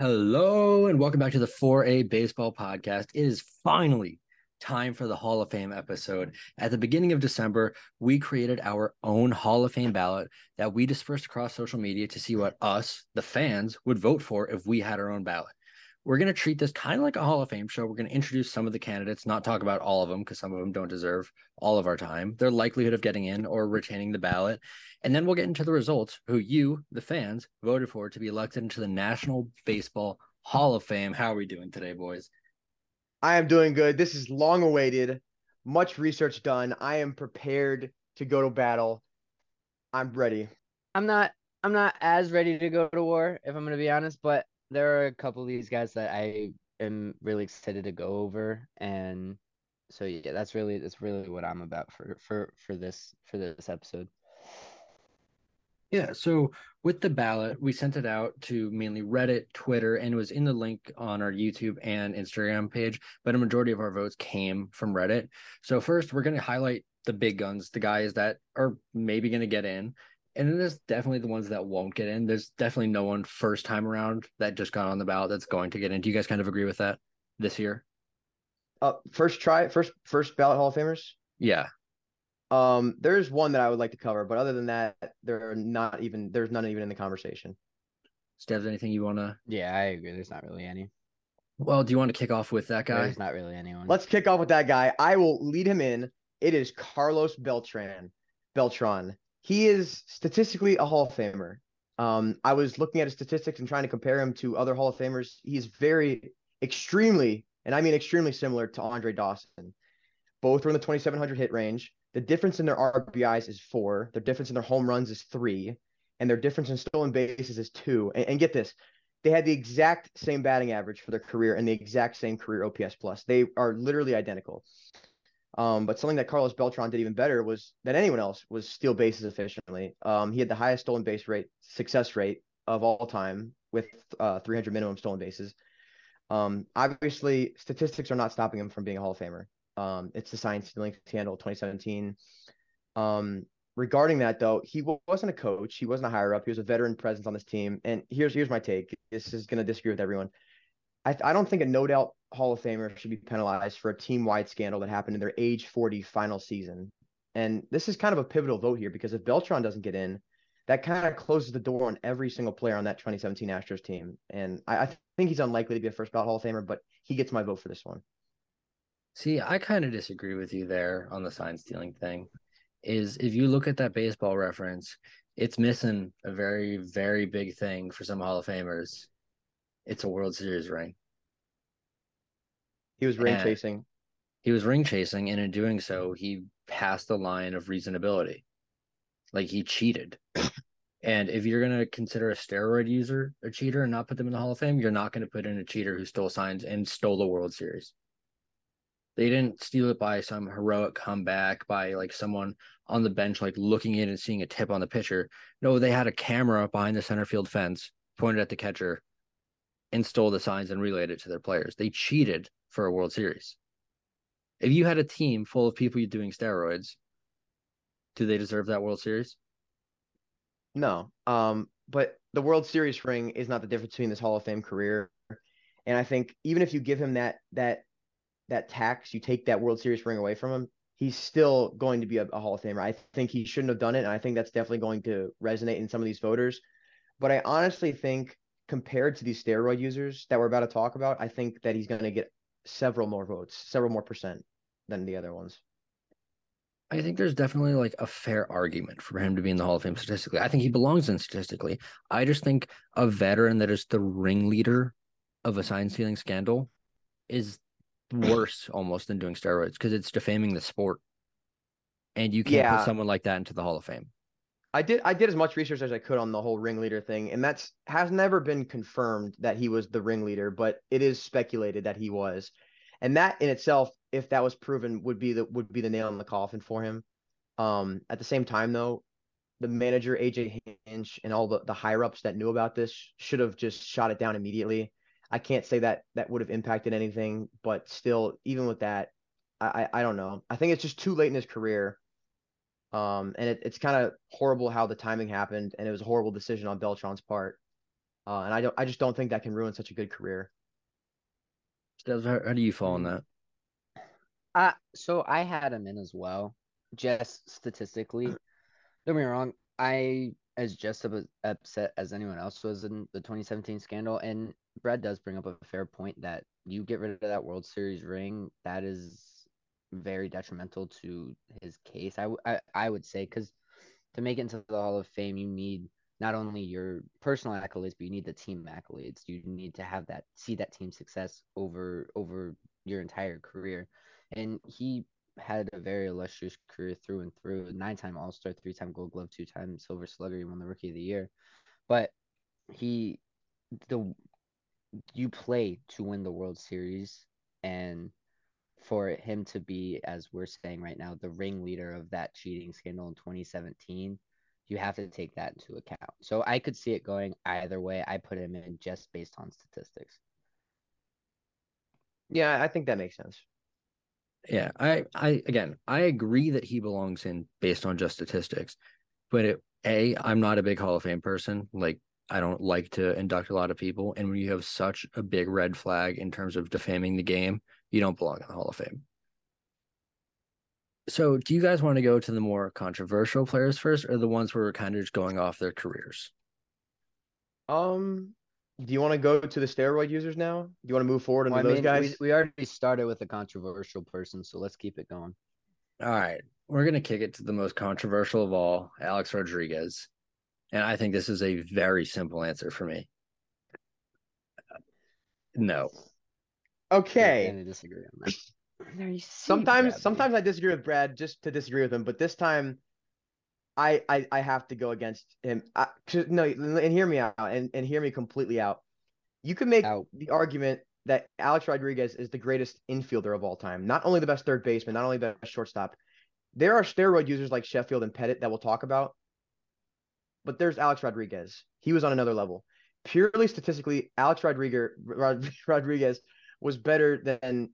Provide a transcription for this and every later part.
Hello and welcome back to the 4A Baseball Podcast. It is finally time for the Hall of Fame episode. At the beginning of December, we created our own Hall of Fame ballot that we dispersed across social media to see what us, the fans, would vote for if we had our own ballot. We're going to treat this kind of like a Hall of Fame show. We're going to introduce some of the candidates, not talk about all of them because some of them don't deserve all of our time, their likelihood of getting in or retaining the ballot. And then we'll get into the results, who you, the fans, voted for to be elected into the National Baseball Hall of Fame. How are we doing today, boys? I am doing good. This is long awaited, much research done. I am prepared to go to battle. I'm ready. I'm not I'm not as ready to go to war, if I'm gonna be honest, but there are a couple of these guys that I am really excited to go over. And so yeah, that's really that's really what I'm about for for for this for this episode. Yeah, so with the ballot, we sent it out to mainly Reddit, Twitter, and it was in the link on our YouTube and Instagram page. But a majority of our votes came from Reddit. So first, we're going to highlight the big guns, the guys that are maybe going to get in, and then there's definitely the ones that won't get in. There's definitely no one first time around that just got on the ballot that's going to get in. Do you guys kind of agree with that this year? Uh, first try, first first ballot Hall of Famers. Yeah, um, there's one that I would like to cover, but other than that, there are not even there's none even in the conversation. Steves, anything you wanna? Yeah, I agree. There's not really any. Well, do you want to kick off with that guy? There's not really anyone. Let's kick off with that guy. I will lead him in. It is Carlos Beltran. Beltran. He is statistically a Hall of Famer. Um, I was looking at his statistics and trying to compare him to other Hall of Famers. He's very, extremely, and I mean extremely similar to Andre Dawson. Both are in the 2,700 hit range. The difference in their RBIs is four. Their difference in their home runs is three, and their difference in stolen bases is two. And, and get this, they had the exact same batting average for their career and the exact same career OPS plus. They are literally identical. Um, but something that Carlos Beltran did even better was than anyone else was steal bases efficiently. Um, he had the highest stolen base rate success rate of all time with uh, 300 minimum stolen bases. Um, obviously, statistics are not stopping him from being a Hall of Famer. Um, it's the sign stealing scandal 2017. Um, regarding that though, he wasn't a coach. He wasn't a higher up. He was a veteran presence on this team. And here's here's my take. This is going to disagree with everyone. I, I don't think a no doubt Hall of Famer should be penalized for a team wide scandal that happened in their age 40 final season. And this is kind of a pivotal vote here because if Beltran doesn't get in, that kind of closes the door on every single player on that 2017 Astros team. And I, I think he's unlikely to be a first ballot Hall of Famer, but he gets my vote for this one. See, I kind of disagree with you there on the sign stealing thing. Is if you look at that baseball reference, it's missing a very, very big thing for some Hall of Famers. It's a World Series ring. He was ring and chasing. He was ring chasing, and in doing so, he passed the line of reasonability. Like he cheated. and if you're going to consider a steroid user a cheater and not put them in the Hall of Fame, you're not going to put in a cheater who stole signs and stole the World Series. They didn't steal it by some heroic comeback by like someone on the bench like looking in and seeing a tip on the pitcher. No, they had a camera behind the center field fence pointed at the catcher and stole the signs and relayed it to their players. They cheated for a World Series. If you had a team full of people you're doing steroids, do they deserve that World Series? No. Um, but the World Series ring is not the difference between this Hall of Fame career. And I think even if you give him that that that tax, you take that World Series ring away from him, he's still going to be a, a, Hall of Famer. I think he shouldn't have done it, and I think that's definitely going to resonate in some of these voters. But I honestly think compared to these steroid users that we're about to talk about, I think that he's going to get several more votes, several more percent than the other ones. I think there's definitely like a fair argument for him to be in the Hall of Fame statistically. I think he belongs in statistically. I just think a veteran that is the ringleader of a sign stealing scandal is worse almost than doing steroids because it's defaming the sport. And you can't yeah. put someone like that into the Hall of Fame. I did I did as much research as I could on the whole ringleader thing, and that's has never been confirmed that he was the ringleader, but it is speculated that he was. And that in itself, if that was proven, would be the would be the nail in the coffin for him. Um, at the same time though, the manager AJ Hinch and all the, the higher ups that knew about this should have just shot it down immediately. I can't say that that would have impacted anything, but still, even with that, I, I, I don't know. I think it's just too late in his career. Um, and it, it's kind of horrible how the timing happened, and it was a horrible decision on Beltran's part. uh, and I don't. I just don't think that can ruin such a good career. How, how do you fall on that? Uh, so I had him in as well, just statistically. Don't get me wrong, I as just as upset as anyone else was in the 2017 scandal, and Brad does bring up a fair point that you get rid of that World Series ring, that is very detrimental to his case. I, I, I would say because to make it into the Hall of Fame, you need not only your personal accolades, but you need the team accolades. You need to have that see that team success over over your entire career and he had a very illustrious career through and through. Nine-time All-Star, three-time Gold Glove, two-time Silver Slugger. He won the Rookie of the Year, but he the you play to win the World Series, and for him to be, as we're saying right now, the ringleader of that cheating scandal in 2017. You have to take that into account. So I could see it going either way. I put him in just based on statistics. Yeah, I think that makes sense. Yeah, I, I again, I agree that he belongs in based on just statistics, but it, a, I'm not a big Hall of Fame person. Like, I don't like to induct a lot of people, and when you have such a big red flag in terms of defaming the game, you don't belong in the Hall of Fame. So, do you guys want to go to the more controversial players first, or the ones where we're kind of just going off their careers? Um, do you want to go to the steroid users now? Do you want to move forward into Well, I those mean, guys? we, we already started with a controversial person, so let's keep it going. All right, we're gonna kick it to the most controversial of all, Alex Rodriguez, and I think this is a very simple answer for me. No, Okay. And I disagree on that. There you see, sometimes Bradley. sometimes I disagree with Brad just to disagree with him, but this time I I, I have to go against him. I, 'cause- no, and hear me out and, and hear me completely out. You can make Out. the argument that Alex Rodriguez is the greatest infielder of all time, not only the best third baseman, not only the best shortstop. There are steroid users like Sheffield and Pettitte that we'll talk about, but there's Alex Rodriguez. He was on another level. Purely statistically, Alex Rodriguez Rod, Rodriguez was better than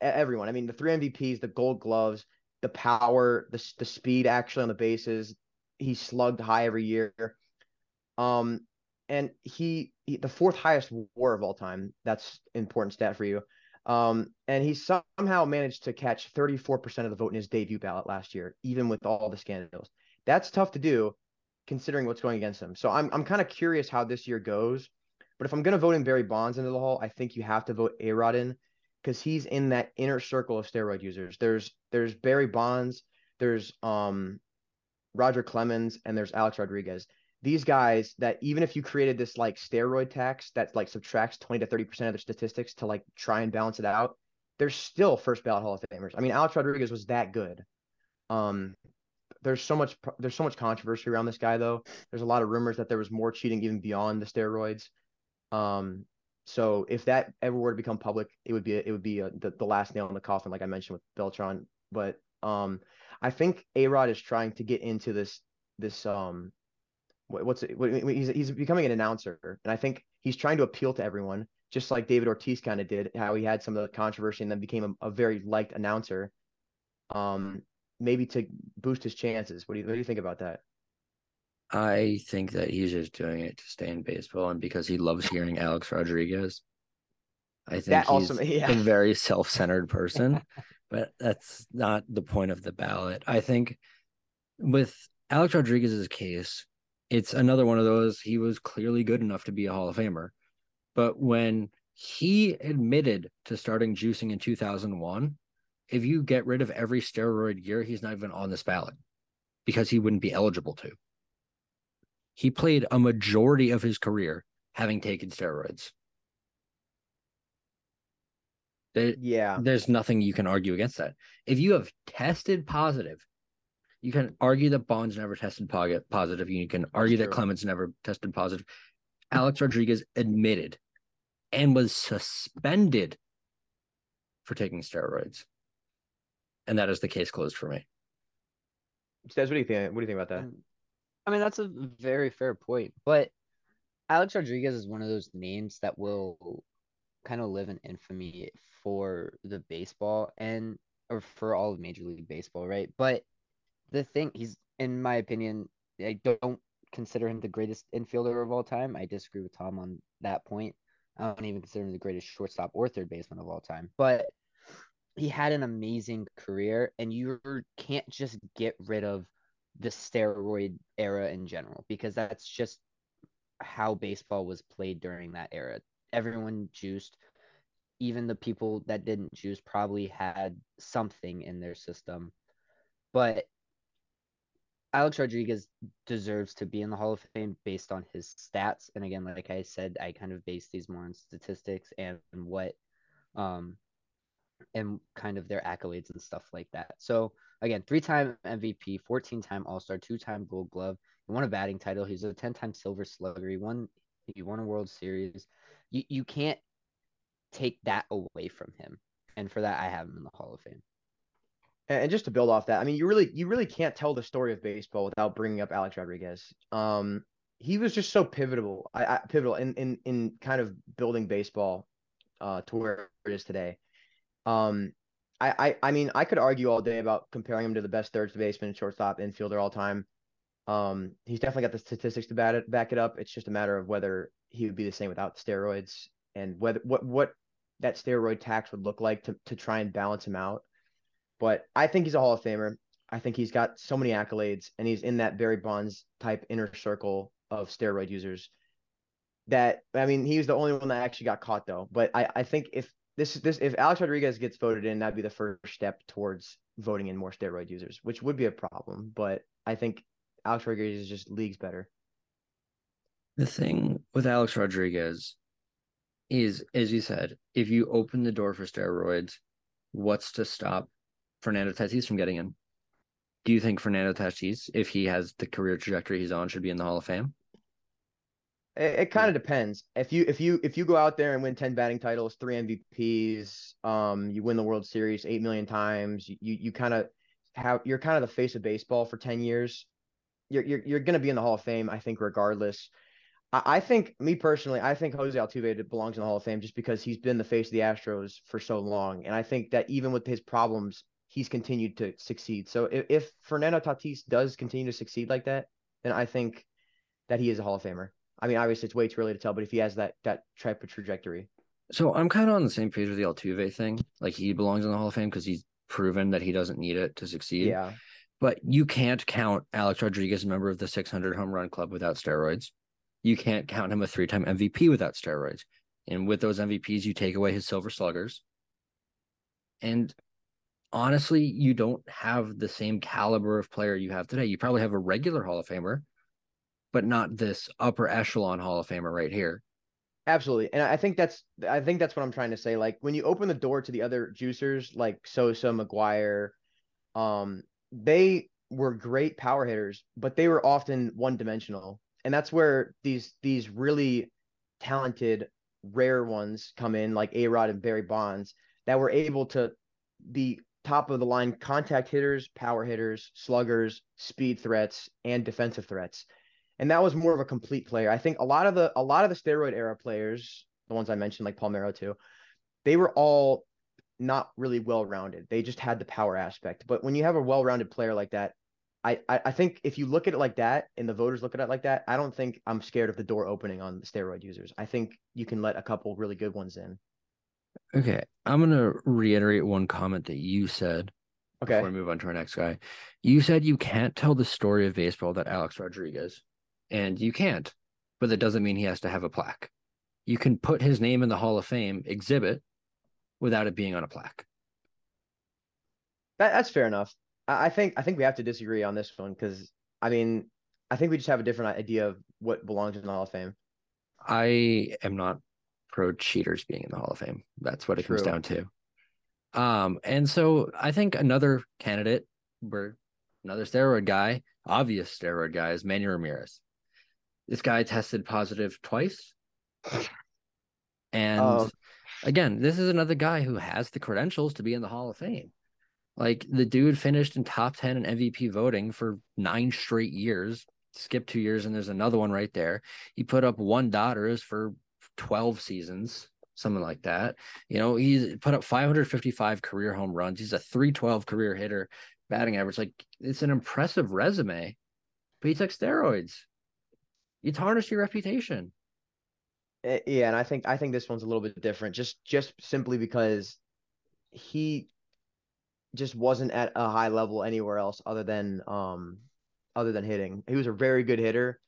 everyone. I mean, the three MVPs, the Gold Gloves, the power, the the speed actually on the bases. He slugged high every year. Um, and he, he the fourth highest WAR of all time. That's important stat for you. Um, and he somehow managed to catch 34% of the vote in his debut ballot last year, even with all the scandals. That's tough to do, considering what's going against him. So I'm I'm kind of curious how this year goes. But if I'm gonna vote in Barry Bonds into the hall, I think you have to vote A Rod in because he's in that inner circle of steroid users. There's there's Barry Bonds, there's um Roger Clemens, and there's Alex Rodriguez. These guys that even if you created this like steroid tax that like subtracts 20 to 30 percent of their statistics to like try and balance it out, they're still first ballot Hall of Famers. I mean, Alex Rodriguez was that good. Um, there's so much there's so much controversy around this guy though. There's a lot of rumors that there was more cheating even beyond the steroids. Um, so if that ever were to become public, it would be it would be a, the the last nail in the coffin, like I mentioned with Beltran. But um, I think A Rod is trying to get into this this um, what, what's it? What, he's he's becoming an announcer, and I think he's trying to appeal to everyone, just like David Ortiz kind of did. How he had some of the controversy and then became a, a very liked announcer. Um, maybe to boost his chances. What do you what do you think about that? I think that he's just doing it to stay in baseball and because he loves hearing Alex Rodriguez. I think That he's also- yeah. a very self-centered person, but that's not the point of the ballot. I think with Alex Rodriguez's case, it's another one of those he was clearly good enough to be a Hall of Famer. But when he admitted to starting juicing in 2001, if you get rid of every steroid year, he's not even on this ballot because he wouldn't be eligible to. He played a majority of his career having taken steroids. There, Yeah, there's nothing you can argue against that. If you have tested positive, you can argue that Bonds never tested positive. You can argue that true. Clemens never tested positive. Alex Rodriguez admitted and was suspended for taking steroids. And that is the case closed for me. Stez, what do you think? What do you think about that? I mean, that's a very fair point. But Alex Rodriguez is one of those names that will kind of live in infamy for the baseball and or for all of Major League Baseball, right? But the thing he's in my opinion, I don't consider him the greatest infielder of all time. I disagree with Tom on that point. I don't even consider him the greatest shortstop or third baseman of all time. But he had an amazing career, and you can't just get rid of the steroid era in general because that's just how baseball was played during that era. Everyone juiced. Even the people that didn't juice probably had something in their system. But Alex Rodriguez deserves to be in the Hall of Fame based on his stats. And again, like I said, I kind of base these more on statistics and what um and kind of their accolades and stuff like that. So again, three-time MVP, 14-time All-Star, two-time Gold Glove. He won a batting title. He's a 10-time Silver Slugger. He won he won a World Series. You you can't take that away from him. And for that, I have him in the Hall of Fame. And just to build off that, I mean, you really you really can't tell the story of baseball without bringing up Alex Rodriguez. Um, he was just so pivotal, I, I, pivotal in, in in kind of building baseball uh, to where it is today. Um, I, I I mean, I could argue all day about comparing him to the best third baseman, shortstop, infielder all time. Um, he's definitely got the statistics to back it, back it up. It's just a matter of whether he would be the same without steroids and whether what what that steroid tax would look like to to try and balance him out. But I think he's a Hall of Famer. I think he's got so many accolades, and he's in that Barry Bonds type inner circle of steroid users. That I mean, he was the only one that actually got caught though. But I, I think if this this if Alex Rodriguez gets voted in, that'd be the first step towards voting in more steroid users, which would be a problem. But I think Alex Rodriguez is just leagues better. The thing with Alex Rodriguez is, as you said, if you open the door for steroids, what's to stop Fernando Tatis from getting in? Do you think Fernando Tatis, if he has the career trajectory he's on, should be in the Hall of Fame? It, it kind of depends. If you if you if you go out there and win ten batting titles, three MVPs, um, you win the World Series eight million times, you you, kind of have you're kind of the face of baseball for ten years. You're you're you're gonna be in the Hall of Fame, I think, regardless. I, I think me personally, I think Jose Altuve belongs in the Hall of Fame just because he's been the face of the Astros for so long, and I think that even with his problems, he's continued to succeed. So if, if Fernando Tatis does continue to succeed like that, then I think that he is a Hall of Famer. I mean, obviously it's way too early to tell, but if he has that that type of trajectory. So I'm kind of on the same page with the Altuve thing. Like he belongs in the Hall of Fame because he's proven that he doesn't need it to succeed. Yeah. But you can't count Alex Rodriguez a member of the 600 home run club without steroids. You can't count him a three-time MVP without steroids. And with those MVPs, you take away his silver sluggers. And honestly, you don't have the same caliber of player you have today. You probably have a regular Hall of Famer, but not this upper echelon Hall of Famer right here. Absolutely. And I think that's I think that's what I'm trying to say. Like when you open the door to the other juicers like Sosa, McGwire, um, they were great power hitters, but they were often one dimensional. And that's where these these really talented rare ones come in, like A Rod and Barry Bonds, that were able to be top of the line contact hitters, power hitters, sluggers, speed threats, and defensive threats. And that was more of a complete player. I think a lot of the a lot of the steroid era players, the ones I mentioned, like Palmeiro too, they were all not really well rounded. They just had the power aspect. But when you have a well rounded player like that, I, I, I think if you look at it like that and the voters look at it like that, I don't think I'm scared of the door opening on the steroid users. I think you can let a couple really good ones in. Okay, I'm gonna reiterate one comment that you said Okay. before we move on to our next guy. You said you can't tell the story of baseball that Alex Rodriguez, and you can't, but that doesn't mean he has to have a plaque. You can put his name in the Hall of Fame exhibit without it being on a plaque. That, that's fair enough. I, I think I think we have to disagree on this one because I mean I think we just have a different idea of what belongs in the Hall of Fame. I am not pro cheaters being in the Hall of Fame. That's what it comes down to. Um, and so I think another candidate, where another steroid guy, obvious steroid guy, is Manny Ramirez. This guy tested positive twice. And Oh. again, this is another guy who has the credentials to be in the Hall of Fame. Like the dude finished in top 10 in MVP voting for nine straight years, Skip two years, and there's another one right there. He put up one daughters for 12 seasons, something like that. You know, he's put up 555 career home runs. He's a 312 career hitter, batting average. Like it's an impressive resume, but he took steroids. You tarnish your reputation. Eh, Yeah, and I think I think this one's a little bit different, just just simply because he just wasn't at a high level anywhere else other than um other than hitting. He was a very good hitter.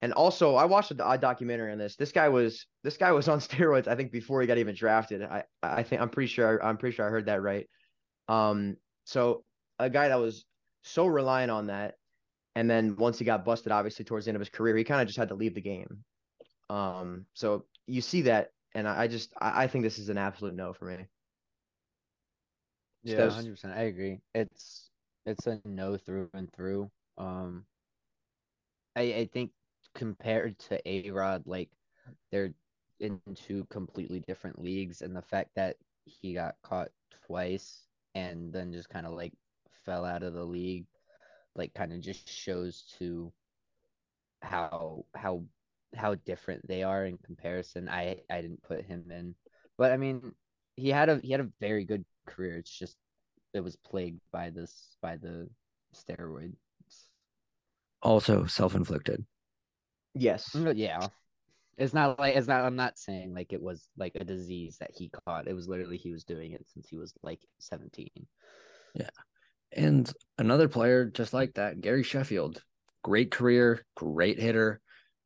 And also, I watched a, documentary on this. This guy was this guy was on steroids. I think before he got even drafted. I I think I'm pretty sure I'm pretty sure I heard that right. Um, so a guy that was so reliant on that, and then once he got busted, obviously towards the end of his career, he kind of just had to leave the game. Um, so you see that, and I, I just I, I think this is an absolute no for me. Yeah, hundred percent. I agree. It's it's a no through and through. Um, I I think compared to A Rod, like they're in two completely different leagues, and the fact that he got caught twice and then just kind of like fell out of the league, like kind of just shows to how how how different they are in comparison. I I didn't put him in, but I mean he had a he had a very good career. It's just it was plagued by this by the steroids. Also self-inflicted. Yes. Mm, Yeah. It's not like it's not I'm not saying like it was like a disease that he caught. It was literally he was doing it since he was like 17. And another player just like that, Gary Sheffield. Great career, great hitter,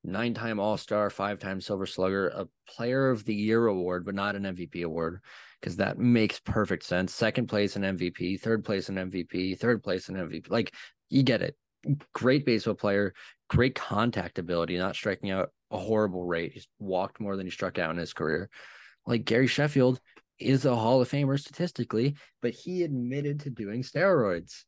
nine time All Star, five time Silver Slugger, a Player of the Year award, but not an MVP award, because that makes perfect sense. Second place in MVP, third place in MVP, third place in MVP. Like, you get it. Great baseball player, great contact ability, not striking out a horrible rate. He's walked more than he struck out in his career. Like, Gary Sheffield is a Hall of Famer statistically, but he admitted to doing steroids.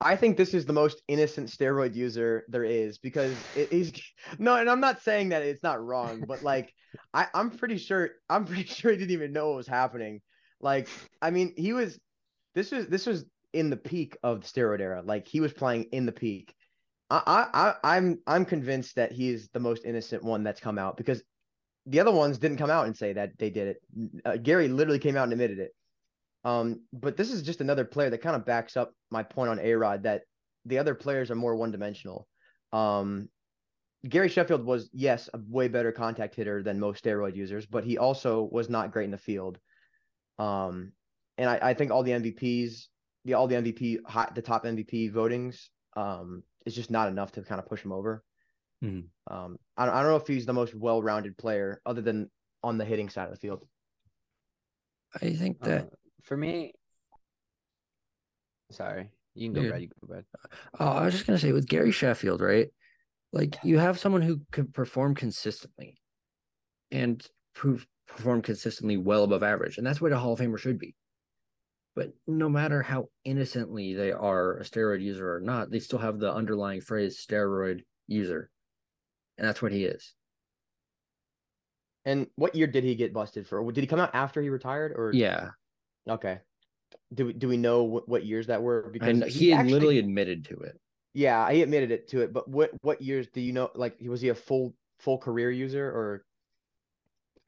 I think this is the most innocent steroid user there is because it, he's no, and I'm not saying that it's not wrong, but like I, I'm pretty sure I'm pretty sure he didn't even know what was happening. Like, I mean, he was this was this was in the peak of the steroid era. Like he was playing in the peak. I I, I'm I'm convinced that he is the most innocent one that's come out because the other ones didn't come out and say that they did it. Uh, Gary literally came out and admitted it. Um, but this is just another player that kind of backs up my point on A Rod that the other players are more one dimensional. Um, Gary Sheffield was, yes, a way better contact hitter than most steroid users, but he also was not great in the field. Um, and I, I think all the MVPs, the all the MVP, high, the top MVP votings, um, is just not enough to kind of push him over. Mhm. Um, I, I don't know if he's the most well-rounded player other than on the hitting side of the field. I think that Uh, for me Sorry. You can go Yeah. Brad, you can go Brad. Oh, I was just gonna say with Gary Sheffield, right? Like you have someone who can perform consistently and prove perform consistently well above average, and that's what a Hall of Famer should be. But no matter how innocently they are a steroid user or not, they still have the underlying phrase steroid user. And that's what he is. And what year did he get busted for? Did he come out after he retired or? Yeah. Okay. Do we do we know what, what years that were? And he, had actually- literally admitted to it. yeah, he admitted it to it. But what what years do you know? Like, was he a full full career user or?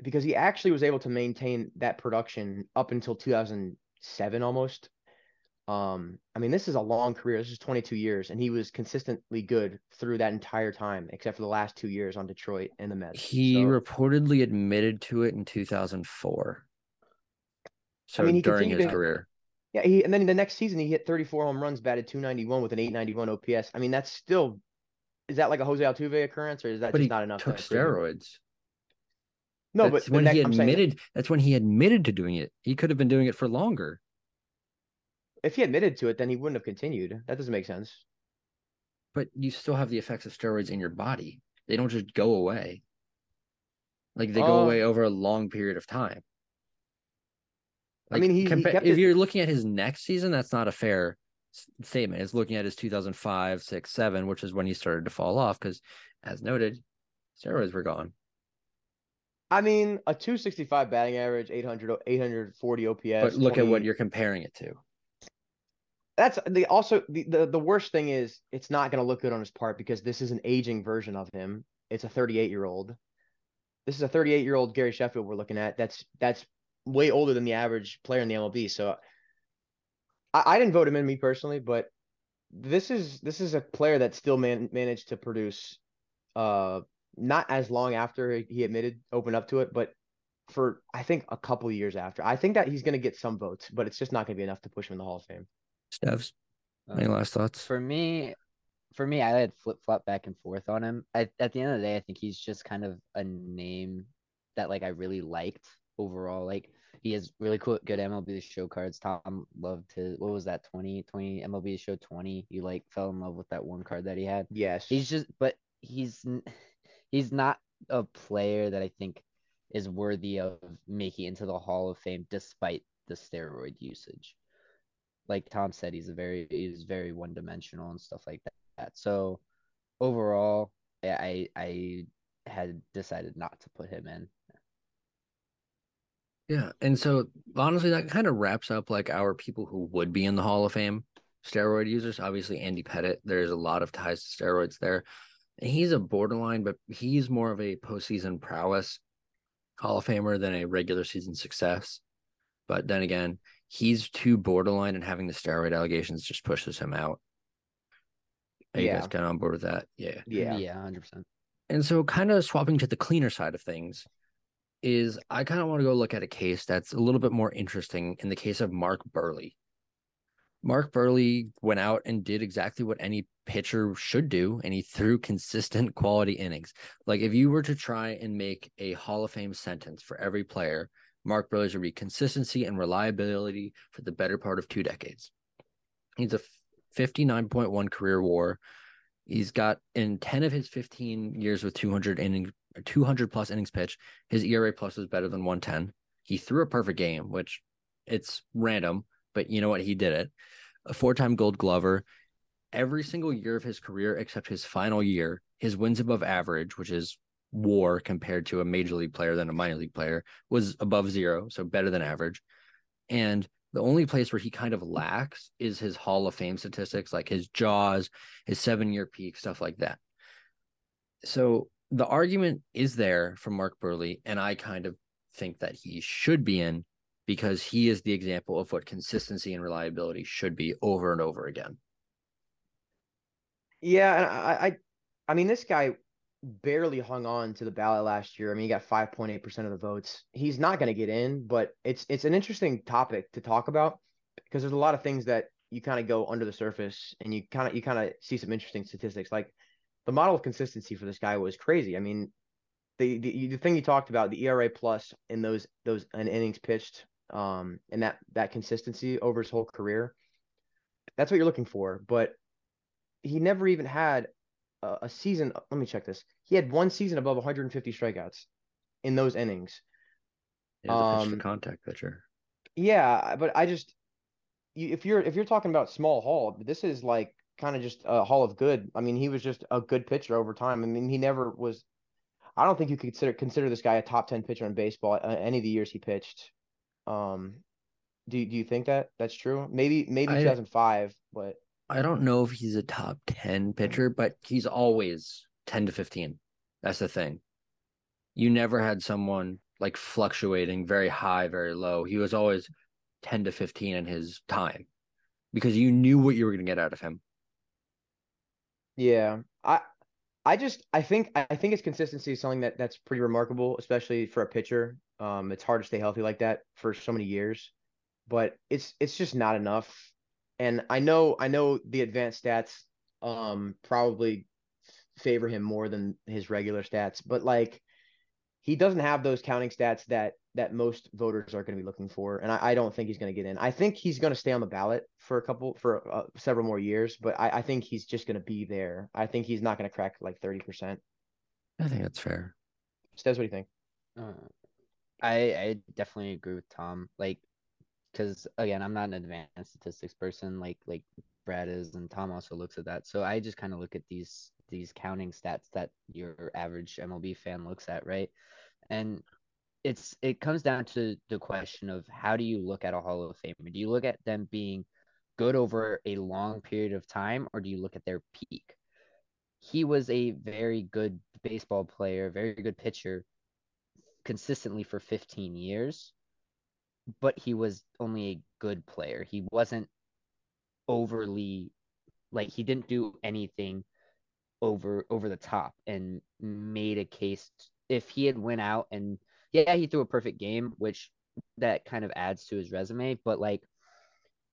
Because he actually was able to maintain that production up until 2007 almost. Um, I mean, this is a long career. This is 22 years, and he was consistently good through that entire time, except for the last two years on Detroit and the Mets. He So- reportedly admitted to it in 2004. So I mean, he during his to- career. Yeah, he and then the next season he hit 34 home runs, batted 291 with an 891 OPS. I mean, that's still is that like a Jose Altuve occurrence or is that But just not enough? took to steroids. No, that's but when next, he I'm saying admitted that's when he admitted to doing it. He could have been doing it for longer. If he admitted to it, then he wouldn't have continued. That doesn't make sense. But you still have the effects of steroids in your body. They don't just go away. Like they go Uh, away over a long period of time. I mean, he- he compa- kept if it- you're looking at his next season, that's not a fair statement. It's looking at his 2005, 6, 7, which is when he started to fall off because, as noted, steroids were gone. I mean, a 265 batting average, 800, 840 OPS. but look at what you're comparing it to. That's the also the, the the worst thing is it's not going to look good on his part because this is an aging version of him. It's a 38 year old. This is a 38 year old Gary Sheffield we're looking at. That's that's way older than the average player in the MLB. So I, I didn't vote him in me personally, but this is this is a player that still man, managed to produce uh, not as long after he admitted, opened up to it, but for I think a couple years after. I think that he's going to get some votes, but it's just not going to be enough to push him in the Hall of Fame. Stevs, any Um, last thoughts? For me, for me, I had flip flop back and forth on him. I, at the end of the day, I think he's just kind of a name that like I really liked overall. Like he has really cool, good MLB The Show cards. Tom loved his. What was that? 20, 20 MLB The Show twenty. You like fell in love with that one card that he had. Yes. He's just, but he's he's not a player that I think is worthy of making into the Hall of Fame despite the steroid usage. Like Tom said, he's a very he's very one dimensional and stuff like that. So overall, I I had decided not to put him in. Yeah, and so honestly, that kind of wraps up like our people who would be in the Hall of Fame steroid users. Obviously, Andy Pettitte. There's a lot of ties to steroids there. He's a borderline, but he's more of a postseason prowess Hall of Famer than a regular season success. But then again, he's too borderline, and having the steroid allegations just pushes him out. Are you Yeah. guys kind of on board with that? Yeah. yeah. yeah, hundred percent. And so, kind of swapping to the cleaner side of things, is I kind of want to go look at a case that's a little bit more interesting in the case of Mark Buehrle. Mark Buehrle went out and did exactly what any pitcher should do, and he threw consistent quality innings. Like if you were to try and make a Hall of Fame sentence for every player, Mark Buehrle's will be consistency and reliability for the better part of two decades. He's a 59.1 career war. He's got in 10 of his 15 years with 200 innings, 200 plus innings pitched, his ERA plus was better than 110. He threw a perfect game, which it's random, but you know what? He did it. A four time gold glover. Every single year of his career, except his final year, his wins above average, which is war compared to a major league player than a minor league player, was above zero, so better than average. And the only place where he kind of lacks is his Hall of Fame statistics, like his jaws, his seven year peak, stuff like that. So the argument is there for Mark Buehrle, and I kind of think that he should be in because he is the example of what consistency and reliability should be over and over again. Yeah, and I, I, I mean, this guy barely hung on to the ballot last year. I mean, he got 5.8% of the votes. He's not going to get in, but it's it's an interesting topic to talk about because there's a lot of things that you kind of go under the surface and you kind of you kind of see some interesting statistics. Like the model of consistency for this guy was crazy. I mean, the the, the thing you talked about, the ERA plus in those those an innings pitched, um, and that that consistency over his whole career. That's what you're looking for, but he never even had a, a season. Let me check this. He had one season above 150 strikeouts in those innings. He was a pitch to Um, contact pitcher. Yeah, but I just you, if you're if you're talking about small hall, this is like kind of just a hall of good. I mean, he was just a good pitcher over time. I mean, he never was. I don't think you could consider consider this guy a top 10 pitcher in baseball uh, any of the years he pitched. Um, do do you think that that's true? Maybe maybe I- 2005, but I don't know if he's a top 10 pitcher, but he's always 10 to 15. That's the thing. You never had someone like fluctuating very high, very low. He was always 10 to 15 in his time because you knew what you were going to get out of him. Yeah, I I just I think I think his consistency is something that that's pretty remarkable, especially for a pitcher. Um, it's hard to stay healthy like that for so many years, but it's it's just not enough. And I know I know the advanced stats um probably favor him more than his regular stats, but like he doesn't have those counting stats that that most voters are going to be looking for, and I, I don't think he's going to get in. I think he's going to stay on the ballot for a couple for uh, several more years, but I, I think he's just going to be there. I think he's not going to crack like thirty percent. I think that's fair. Stes, what do you think? Uh, I I definitely agree with Tom. Like, because again, I'm not an advanced statistics person like like Brad is, and Tom also looks at that. So I just kind of look at these these counting stats that your average MLB fan looks at, right? And it's it comes down to the question of how do you look at a Hall of Famer? Do you look at them being good over a long period of time, or do you look at their peak? He was a very good baseball player, very good pitcher consistently for 15 years, but he was only a good player. He wasn't overly like he didn't do anything over over the top and made a case if he had went out and yeah he threw a perfect game which that kind of adds to his resume but like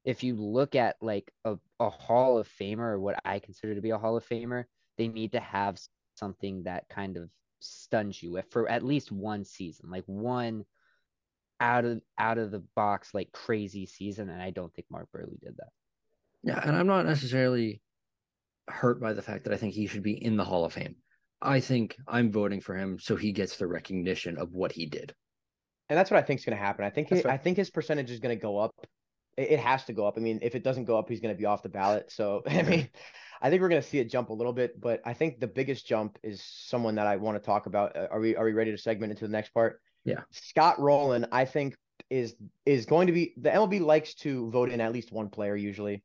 if you look at like a, a hall of famer or what i consider to be a hall of famer they need to have something that kind of stuns you for at least one season like one out of out of the box like crazy season and i don't think mark Buehrle did that yeah and i'm not necessarily hurt by the fact that i think he should be in the hall of fame i think i'm voting for him so he gets the recognition of what he did and that's what i think is going to happen i think his, i think his percentage is going to go up it has to go up. I mean, if it doesn't go up, he's going to be off the ballot. So, I mean, I think we're going to see it jump a little bit, but I think the biggest jump is someone that I want to talk about. Uh, are we are we ready to segment into the next part? Yeah. Scott Rolen, I think is is going to be the MLB likes to vote in at least one player usually.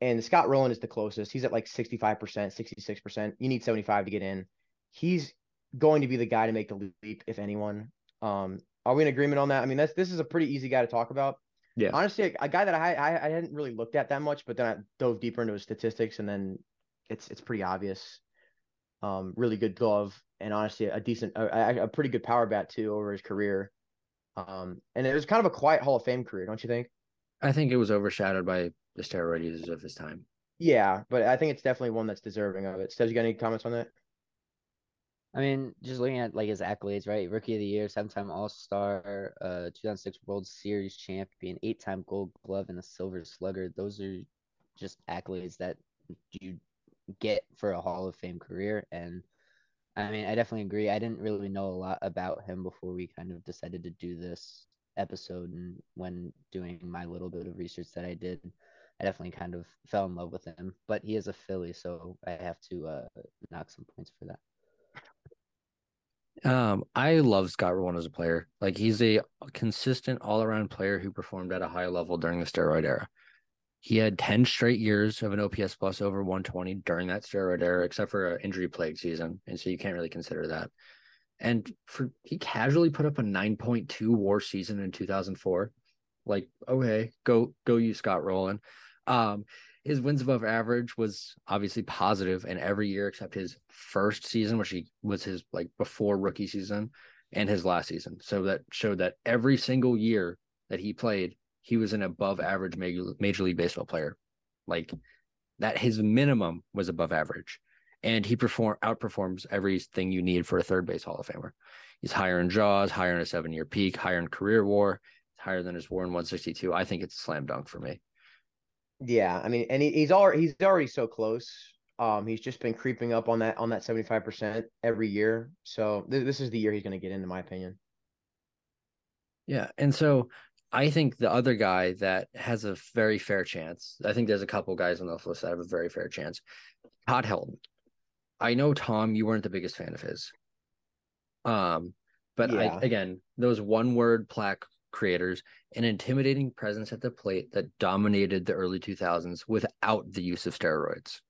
And Scott Rolen is the closest. He's at like 65%, 66%. You need 75 to get in. He's going to be the guy to make the leap if anyone. Um are we in agreement on that? I mean, that's this is a pretty easy guy to talk about. Yeah. Honestly, a, a guy that I, I I hadn't really looked at that much, but then I dove deeper into his statistics, and then it's it's pretty obvious. Um, really good glove, and honestly, a decent, a, a pretty good power bat too over his career. Um, and it was kind of a quiet Hall of Fame career, don't you think? I think it was overshadowed by the steroid users of his time. Yeah, but I think it's definitely one that's deserving of it. Stez, you got any comments on that? I mean, just looking at like his accolades, right? Rookie of the Year, seven-time All-Star, uh, 2006 World Series champion, eight-time Gold Glove, and a Silver Slugger. Those are just accolades that you get for a Hall of Fame career. And I mean, I definitely agree. I didn't really know a lot about him before we kind of decided to do this episode, and when doing my little bit of research that I did, I definitely kind of fell in love with him. But he is a Philly, so I have to uh, knock some points for that. Um, I love Scott Rolen as a player. Like he's a consistent all around player who performed at a high level during the steroid era. He had 10 straight years of an OPS plus over 120 during that steroid era, except for an injury plague season. And so you can't really consider that. And for he casually put up a 9.2 war season in 2004. Like, okay, go go you Scott Rolen. Um, his wins above average was obviously positive in every year except his first season, which he was his like before rookie season and his last season. So that showed that every single year that he played, he was an above average major, major league baseball player. Like that his minimum was above average. And he perform outperforms everything you need for a third base Hall of Famer. He's higher in jaws, higher in a seven year peak, higher in career war, higher than his war in 162. I think it's a slam dunk for me. Yeah, I mean, and he, he's already he's already so close. Um, he's just been creeping up on that on that seventy five percent every year. So th- this is the year he's going to get in, in my opinion. Yeah, and so I think the other guy that has a very fair chance. I think there's a couple guys on the list that have a very fair chance. Todd Helton. I know Tom, you weren't the biggest fan of his. Um, but yeah. I, again, those one word plaque creators an intimidating presence at the plate that dominated the early 2000s without the use of steroids.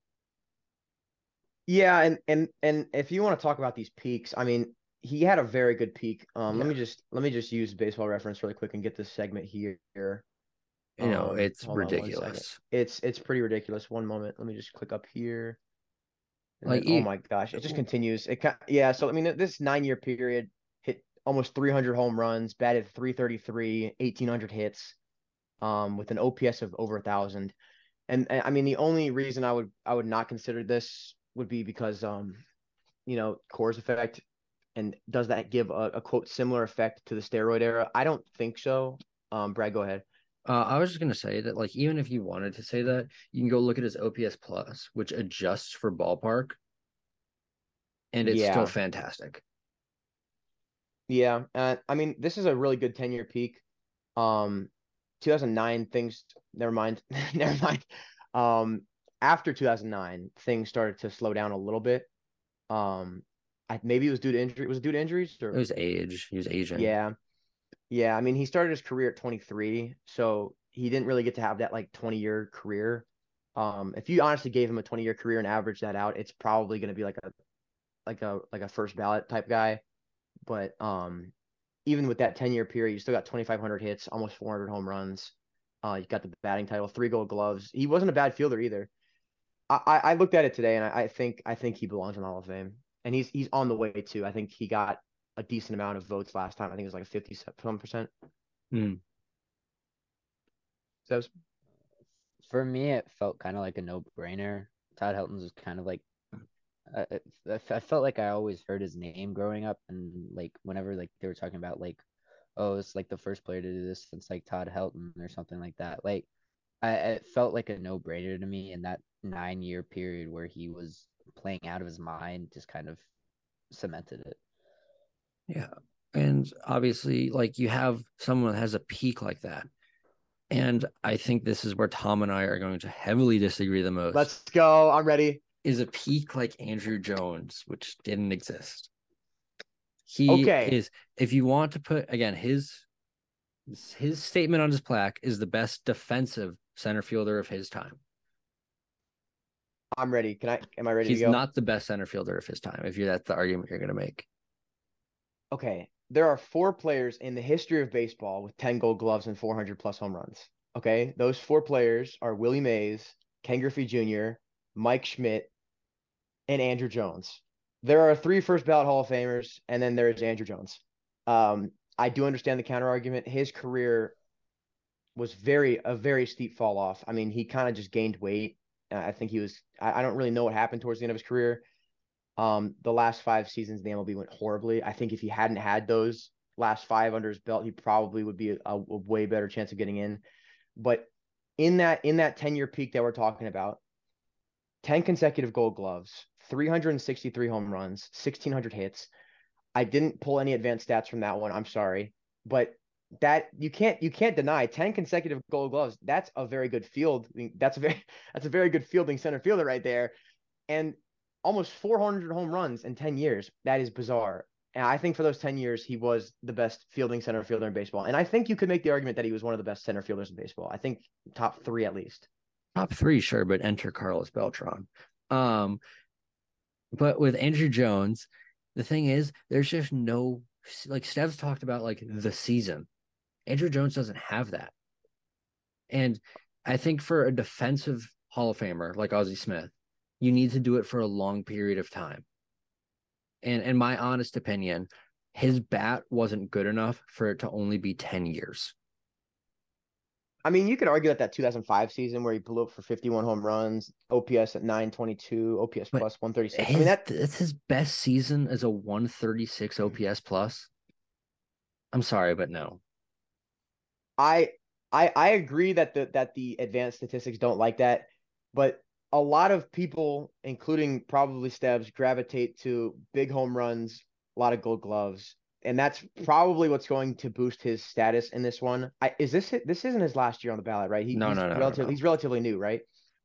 Yeah, and and and if you want to talk about these peaks, I mean, he had a very good peak. Um, yeah. let me just let me just use baseball reference really quick and get this segment here. You know, um, it's ridiculous. It's it's pretty ridiculous. One moment, let me just click up here. like, then, oh my gosh, it just continues. It yeah. So I mean, this nine year period, hit almost 300 home runs, batted 333, 1800 hits, um, with an OPS of over a thousand. And, and I mean, the only reason I would I would not consider this would be because um, you know, Coors effect, and does that give a, a quote similar effect to the steroid era? I don't think so. Um, Brad, go ahead. Uh, I was just gonna say that, like, even if you wanted to say that, you can go look at his OPS plus, which adjusts for ballpark, and it's yeah. still fantastic. Yeah, uh, I mean, this is a really good ten year peak. Um, 2009 things. Never mind. never mind. Um, after 2009, things started to slow down a little bit. Um, I, maybe it was due to injury. Was it due to injuries or it was age? He was aging. Yeah, yeah. I mean, he started his career at 23, so he didn't really get to have that like 20 year career. Um, if you honestly gave him a 20 year career and average that out, it's probably going to be like a like a like a first ballot type guy. But um, even with that 10 year period, you still got 2,500 hits, almost 400 home runs. Uh, you got the batting title, three gold gloves. He wasn't a bad fielder either. I, I looked at it today, and I, I think I think he belongs in the Hall of Fame, and he's he's on the way too. I think he got a decent amount of votes last time. I think it was like a fifty some percent. Hmm. So For me, it felt kind of like a no-brainer. Todd Helton's was kind of like I felt like I always heard his name growing up, and like whenever like they were talking about like, oh, it's like the first player to do this since like Todd Helton or something like that. Like, I it felt like a no-brainer to me in that nine-year period where he was playing out of his mind, just kind of cemented it. Yeah. And obviously, like you have someone that has a peak like that. And I think this is where Tom and I are going to heavily disagree the most. let's go. I'm ready. is a peak like Andruw Jones, which didn't exist. He Okay. is if you want to put again his his statement on his plaque is the best defensive center fielder of his time. I'm ready. Can I? Am I ready He's to go? not the best center fielder of his time. If you that's the argument you're going to make. okay. There are four players in the history of baseball with 10 gold gloves and 400 plus home runs. Okay. Those four players are Willie Mays, Ken Griffey Jr., Mike Schmidt, and Andruw Jones. There are three first ballot Hall of Famers, and then there's Andruw Jones. Um, I do understand the counter argument. His career was very a very steep fall off. I mean, he kind of just gained weight. I think he was. I, I don't really know what happened towards the end of his career. Um, the last five seasons in the MLB went horribly. I think if he hadn't had those last five under his belt, he probably would be a, a way better chance of getting in. But in that in that 10 year peak that we're talking about, 10 consecutive gold gloves, 363 home runs, 1600 hits. I didn't pull any advanced stats from that one. I'm sorry. But that you can't you can't deny 10 consecutive gold gloves. That's a very good field. That's a very that's a very good fielding center fielder right there. And almost 400 home runs in 10 years. That is bizarre. And I think for those 10 years, he was the best fielding center fielder in baseball. And I think you could make the argument that he was one of the best center fielders in baseball. I think top three at least. Top three, sure, but enter Carlos Beltran. Um, but with Andruw Jones, the thing is, there's just no like Stev's talked about like the season. Andruw Jones doesn't have that. And I think for a defensive Hall of Famer like Ozzie Smith, you need to do it for a long period of time. And in my honest opinion, his bat wasn't good enough for it to only be 10 years. I mean, you could argue that that 2005 season where he blew up for 51 home runs, OPS at 922, OPS But plus 136. His, I mean, that that's his best season as a 136 OPS plus. I'm sorry, but no. I I I agree that the that the advanced statistics don't like that, but a lot of people, including probably Stebbs, gravitate to big home runs, a lot of gold gloves, and that's probably what's going to boost his status in this one. I is this this isn't his last year on the ballot, right? He, No, he's no, no, no, relative- no. He's relatively new, right?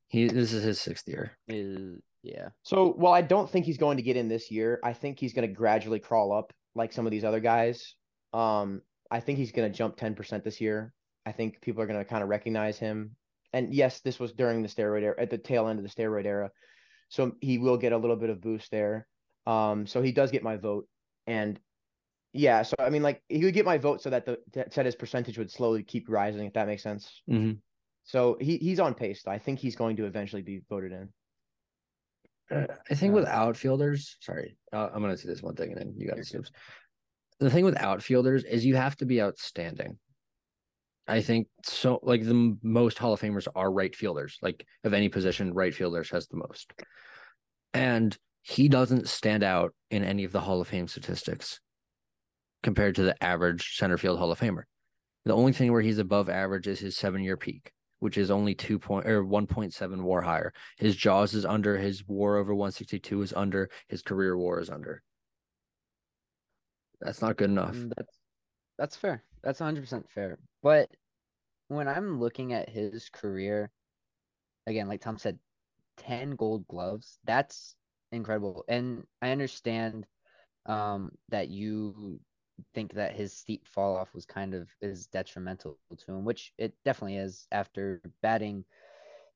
He this is his sixth year. Is yeah. So while I don't think he's going to get in this year, I think he's going to gradually crawl up like some of these other guys. Um, I think he's going to jump 10% this year. I think people are going to kind of recognize him. And yes, this was during the steroid era, at the tail end of the steroid era. So he will get a little bit of boost there. Um, so he does get my vote. And yeah, so I mean, like he would get my vote so that the that his percentage would slowly keep rising, if that makes sense. Mhm. So he he's on pace. Though. I think he's going to eventually be voted in. Uh, I think with outfielders, sorry, uh, I'm gonna say this one thing and then you got You're to good. snoops. The thing with outfielders is you have to be outstanding. I think so. Like the most Hall of Famers are right fielders. Like of any position, right fielders has the most, and he doesn't stand out in any of the Hall of Fame statistics compared to the average center field Hall of Famer. The only thing where he's above average is his seven year peak, which is only two point or one point seven WAR higher. His JAWS is under. His WAR over one sixty two is under. His career WAR is under. That's not good enough. Mm, That's that's fair. That's 100% fair. But when I'm looking at his career, again, like Tom said, 10 gold gloves, that's incredible. And I understand um that you think that his steep fall off was kind of is detrimental to him, which it definitely is after batting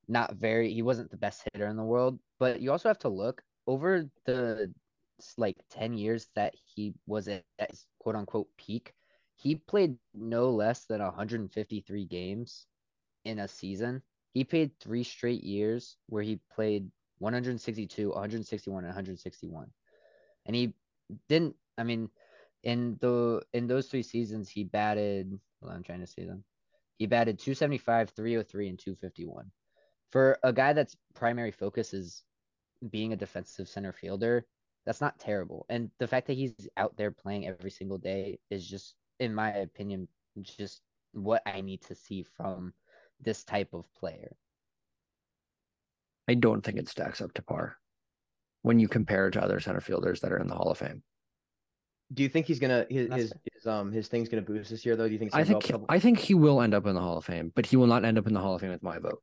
not very he wasn't the best hitter in the world, but you also have to look over the like 10 years that he was at his quote unquote peak, he played no less than 153 games in a season. He played three straight years where he played 162, 161, and 161. And he didn't. I mean, in the in those three seasons, he batted. Well, I'm trying to see them. He batted 275, 303, and 251. For a guy that's primary focus is being a defensive center fielder, that's not terrible. And the fact that he's out there playing every single day is just, in my opinion, just what I need to see from this type of player. I don't think it stacks up to par when you compare it to other center fielders that are in the Hall of Fame. Do you think he's gonna his his, his um his thing's gonna boost this year though? Do you think? I think up I think he will end up in the Hall of Fame, but he will not end up in the Hall of Fame with my vote.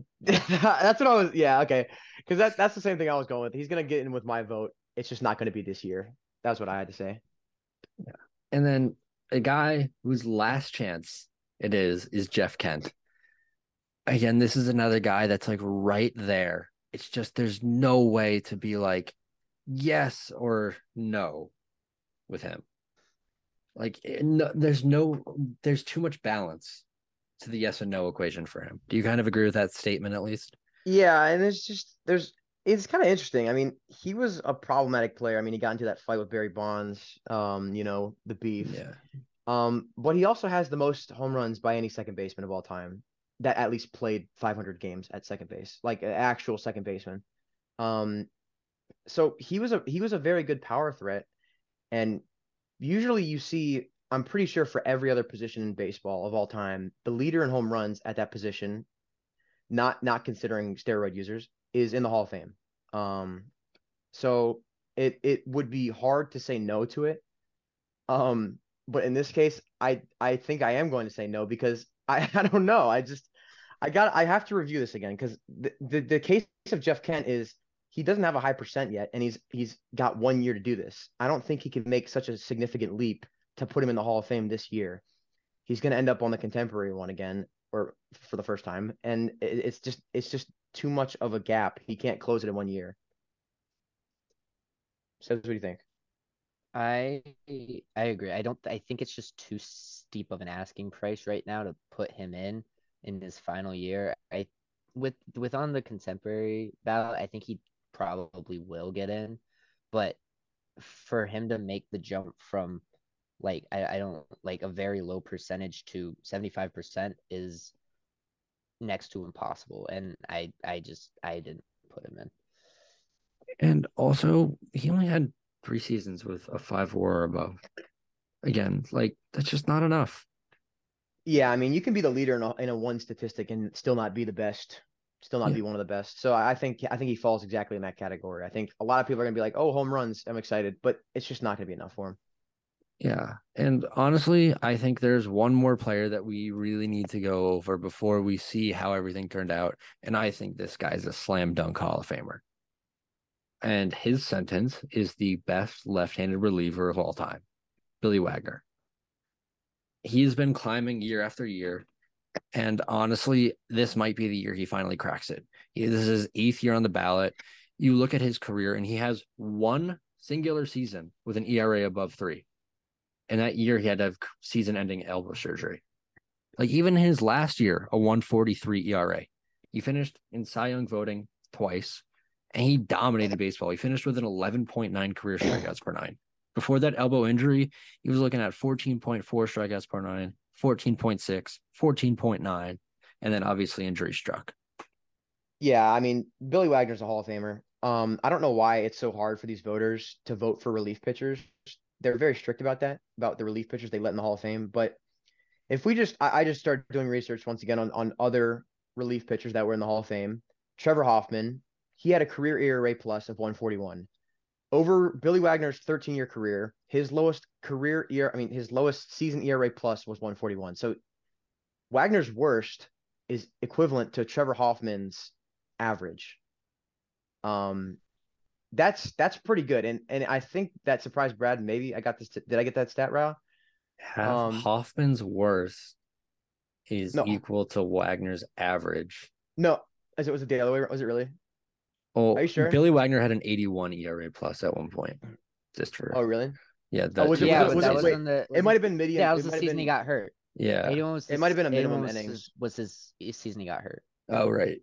that's what I was. Yeah, okay. Because that that's the same thing I was going with. He's gonna get in with my vote. It's just not gonna be this year. That's what I had to say. Yeah. And then a guy whose last chance it is is Jeff Kent. Again, this is another guy that's like right there. It's just there's no way to be like yes or no with him. Like eh, no, there's no there's too much balance to the yes and no equation for him. Do you kind of agree with that statement at least? Yeah, and it's just there's it's kind of interesting. I mean, he was a problematic player. I mean, he got into that fight with Barry Bonds. Um, you know, the beef. Yeah. Um, but he also has the most home runs by any second baseman of all time that at least played 500 games at second base, like an actual second baseman. Um, so he was a he was a very good power threat, and usually you see, I'm pretty sure for every other position in baseball of all time, the leader in home runs at that position, not not considering steroid users, is in the Hall of Fame. Um, so it it would be hard to say no to it. Um, but in this case, I I think I am going to say no because I I don't know. I just I got I have to review this again because the, the the case of Jeff Kent is he doesn't have a high percent yet, and he's he's got one year to do this. I don't think he can make such a significant leap to put him in the Hall of Fame this year. He's going to end up on the contemporary one again, or for the first time, and it's just it's just too much of a gap. He can't close it in one year. So, what do you think? I I agree. I don't I think it's just too steep of an asking price right now to put him in in his final year. I with with on the contemporary ballot, I think he probably will get in, but for him to make the jump from like I, I don't like a very low percentage to 75% is next to impossible and I I just I didn't put him in. And also, he only had three seasons with a five war or above. Again, like that's just not enough. Yeah, I mean, you can be the leader in a, in a one statistic and still not be the best, still not Yeah. be one of the best. So I think I think he falls exactly in that category. I think a lot of people are gonna be like, "Oh, home runs, I'm excited," but it's just not gonna be enough for him. Yeah. And honestly, I think there's one more player that we really need to go over before we see how everything turned out. And I think this guy's a slam dunk Hall of Famer. And his sentence is the best left handed reliever of all time, Billy Wagner. He's been climbing year after year. And honestly, this might be the year he finally cracks it. This is his eighth year on the ballot. You look at his career, and he has one singular season with an ERA above three. And that year, he had to have season ending elbow surgery. Like, even his last year, a 143 ERA. He finished in Cy Young voting twice, and he dominated baseball. He finished with an 11.9 career strikeouts per nine. Before that elbow injury, he was looking at 14.4 strikeouts per nine, 14.6, 14.9, and then obviously injury struck. Yeah, I mean, Billy Wagner's a Hall of Famer. Um, I don't know why it's so hard for these voters to vote for relief pitchers. They're very strict about that, about the relief pitchers they let in the Hall of Fame. But if we just, I, I just started doing research once again on, on other relief pitchers that were in the Hall of Fame. Trevor Hoffman, he had a career ERA plus of 141. Over Billy Wagner's 13 year career, his lowest career ERA, I mean, his lowest season ERA plus was 141. So Wagner's worst is equivalent to Trevor Hoffman's average. Um, that's that's pretty good, and and I think that surprised Brad. Maybe I got this. Did I get that stat right? Half Um, Hoffman's worst is No. equal to Wagner's average. No, as it was the other way. Was it really? Oh, Are you sure? Billy Wagner had an 81 ERA plus at one point. Just for Oh, really? yeah, that was it- yeah, was but was that it- was wait, on the It might have been medium. yeah, that it was the might have season been- he got hurt. yeah. 81 was It might have been a minimum 81 was innings. his- was his season he got hurt. Oh right.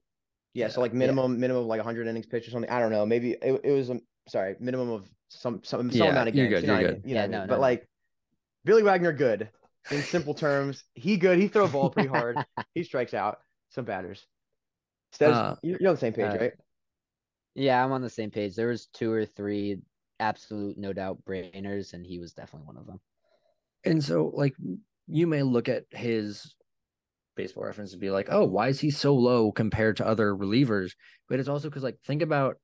Yeah, so like minimum minimum of like 100 innings pitched or something. I don't know. Maybe it, it was um, sorry, minimum of some some some Yeah, amount of games. you're games. good, you know you're what I mean? good. You know Yeah, what I no, mean? no, But no. like Billy Wagner, good in simple terms. He good. He throw a ball pretty hard. he strikes out some batters. Steves, Uh, you're you're on the same page, uh, right? Yeah, I'm on the same page. There was two or three absolute no doubt brainers, and he was definitely one of them. And so, like, you may look at his baseball reference and be like, oh, why is he so low compared to other relievers? But it's also because, like, think about